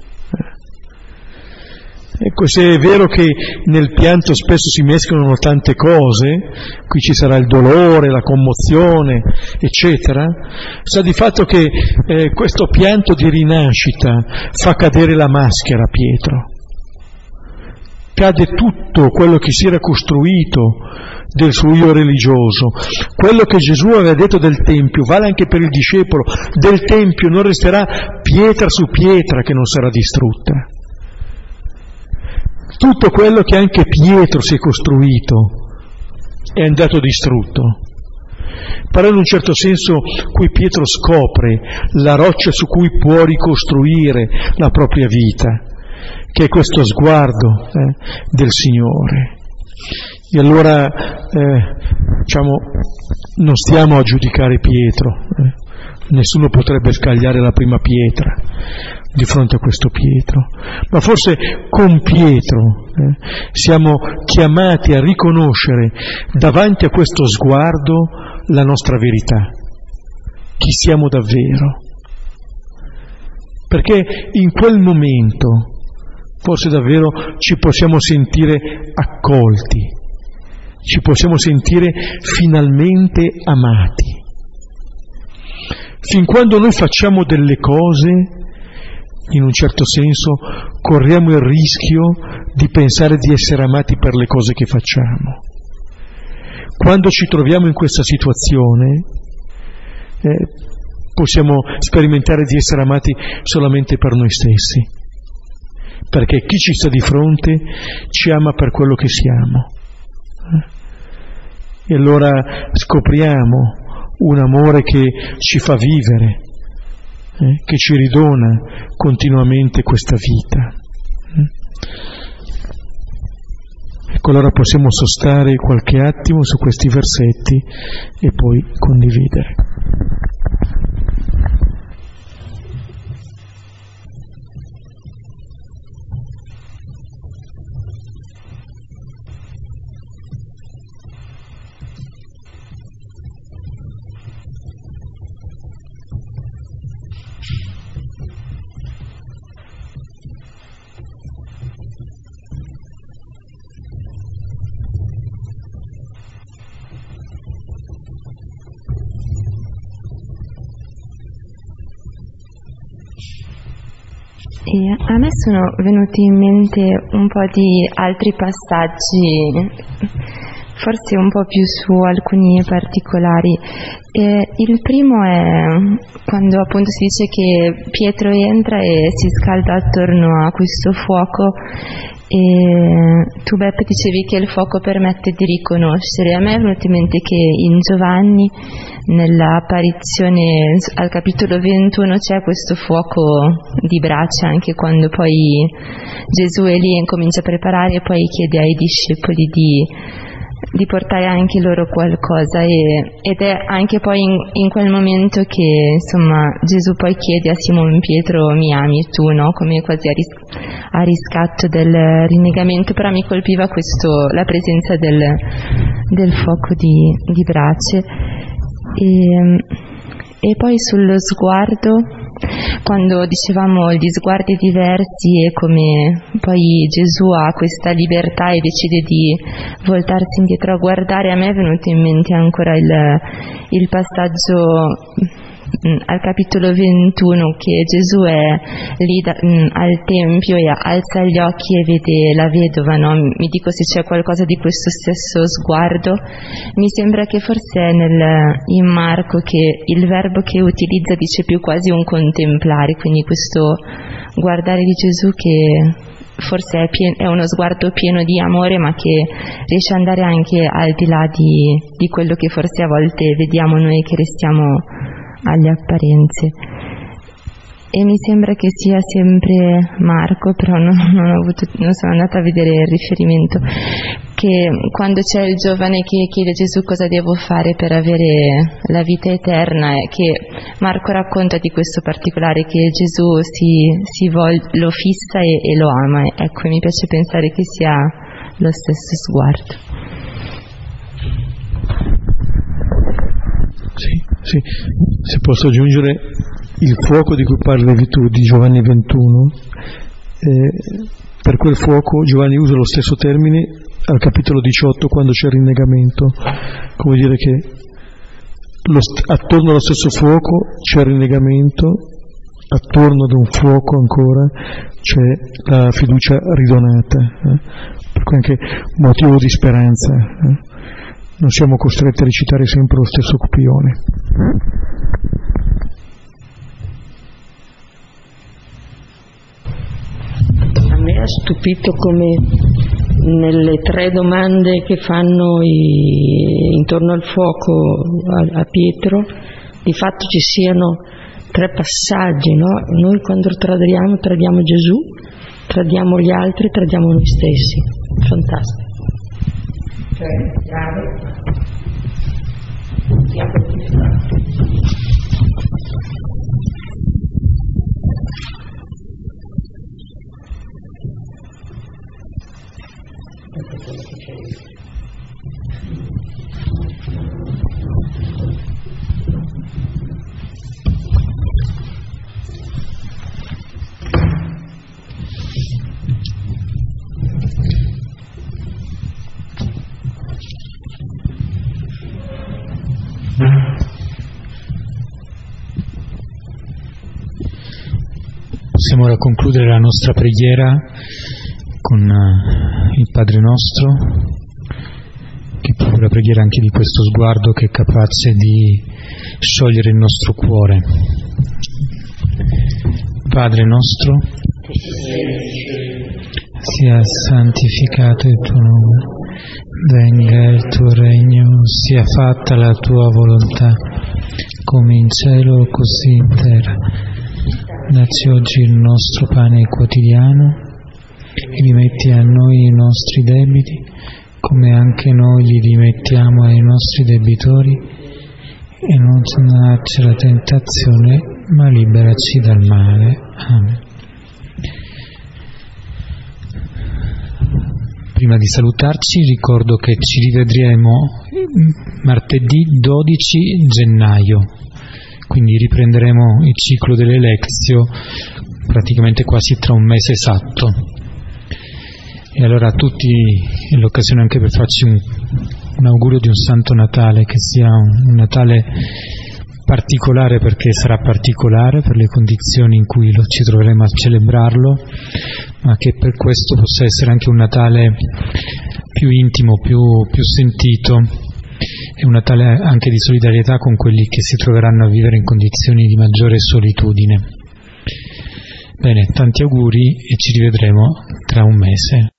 Ecco, se è vero che nel pianto spesso si mescolano tante cose, qui ci sarà il dolore, la commozione, eccetera, sa di fatto che eh, questo pianto di rinascita fa cadere la maschera Pietro. Cade tutto quello che si era costruito del suo io religioso. Quello che Gesù aveva detto del Tempio vale anche per il discepolo. Del Tempio non resterà pietra su pietra che non sarà distrutta tutto quello che anche Pietro si è costruito è andato distrutto. Però in un certo senso qui Pietro scopre la roccia su cui può ricostruire la propria vita, che è questo sguardo eh, del Signore. E allora eh, diciamo, non stiamo a giudicare Pietro, eh, nessuno potrebbe scagliare la prima pietra, di fronte a questo Pietro, ma forse con Pietro eh, siamo chiamati a riconoscere davanti a questo sguardo la nostra verità, chi siamo davvero. Perché in quel momento forse davvero ci possiamo sentire accolti, ci possiamo sentire finalmente amati. Fin quando noi facciamo delle cose in un certo senso corriamo il rischio di pensare di essere amati per le cose che facciamo. Quando ci troviamo in questa situazione eh, possiamo sperimentare di essere amati solamente per noi stessi, perché chi ci sta di fronte ci ama per quello che siamo. E allora scopriamo un amore che ci fa vivere, eh, che ci ridona continuamente questa vita. Mm. Ecco, allora possiamo sostare qualche attimo su questi versetti e poi condividere. E a me sono venuti in mente un po' di altri passaggi forse un po' più su alcuni particolari. Eh, il primo è quando appunto si dice che Pietro entra e si scalda attorno a questo fuoco e tu Beppe dicevi che il fuoco permette di riconoscere. A me è venuto in mente che in Giovanni, nell'apparizione al capitolo 21, c'è questo fuoco di braccia anche quando poi Gesù è lì e comincia a preparare e poi chiede ai discepoli di di portare anche loro qualcosa e, ed è anche poi in, in, quel momento che insomma Gesù poi chiede a Simon Pietro mi ami tu no? come quasi a, ris- a, riscatto del rinnegamento però mi colpiva questo, la presenza del, del fuoco di, di brace e, e poi sullo sguardo quando dicevamo gli sguardi diversi e come poi Gesù ha questa libertà e decide di voltarsi indietro a guardare, a me è venuto in mente ancora il, il passaggio al capitolo 21 che Gesù è lì da, mh, mm, al Tempio e alza gli occhi e vede la vedova, no? mi dico se c'è qualcosa di questo stesso sguardo, mi sembra che forse è nel, in Marco che il verbo che utilizza dice più quasi un contemplare, quindi questo guardare di Gesù che forse è, pien- è, uno sguardo pieno di amore ma che riesce ad andare anche al di là di, di quello che forse a volte vediamo noi che restiamo alle apparenze. E mi sembra che sia sempre Marco, però non, non, avuto, non sono andata a vedere il riferimento, che quando c'è il giovane che chiede a Gesù cosa devo fare per avere la vita eterna, che Marco racconta di questo particolare, che Gesù si, si vol, lo fissa e, e lo ama. Ecco, mi piace pensare che sia lo stesso sguardo. Sì, se posso aggiungere il fuoco di cui parlavi tu, di Giovanni 21, eh, per quel fuoco Giovanni usa lo stesso termine al capitolo 18 quando c'è il rinnegamento, come dire che st- attorno allo stesso fuoco c'è il rinnegamento, attorno ad un fuoco ancora c'è la fiducia ridonata, eh? per cui anche motivo di speranza. Eh? Non siamo costretti a recitare sempre lo stesso copione. A me ha stupito come nelle tre domande che fanno i, intorno al fuoco a, a, Pietro, di fatto ci siano tre passaggi, no? Noi quando tradiamo, tradiamo Gesù, tradiamo gli altri, tradiamo noi stessi. Fantastico Schön, ja, ja, Possiamo ora concludere la nostra preghiera con eh, il Padre nostro, che è proprio la preghiera anche di questo sguardo che è capace di sciogliere il nostro cuore. Padre nostro, sia santificato il tuo nome, venga il tuo regno, sia fatta la tua volontà, come in cielo così in terra. Dacci oggi il nostro pane quotidiano e rimetti a noi i nostri debiti, come anche noi li rimettiamo ai nostri debitori, e non darci la tentazione, ma liberaci dal male. Amen. Prima di salutarci ricordo che ci rivedremo martedì 12 gennaio quindi riprenderemo il ciclo delle lezio praticamente quasi tra un mese esatto. E allora a tutti è l'occasione anche per farci un, un augurio di un Santo Natale, che sia un, un Natale particolare perché sarà particolare per le condizioni in cui lo, ci troveremo a celebrarlo, ma che per questo possa essere anche un Natale più intimo, più, più sentito e una tale anche di solidarietà con quelli che si troveranno a vivere in condizioni di maggiore solitudine. Bene, tanti auguri e ci rivedremo tra un mese.